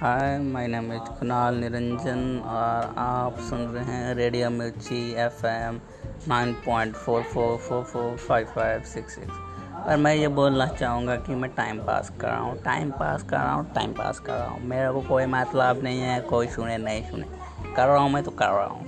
Hi, my name is Kunal Niranjan और आप सुन रहे हैं radio Mirchi F M nine point four four four four five five six six. और मैं ये बोलना चाहूँगा कि मैं टाइम पास कर रहा हूँ टाइम पास कर रहा हूँ टाइम पास कर रहा हूँ मेरे को कोई मतलब नहीं है, कोई सुने, नहीं सुने। कर रहा हूँ मैं तो कर रहा हूँ।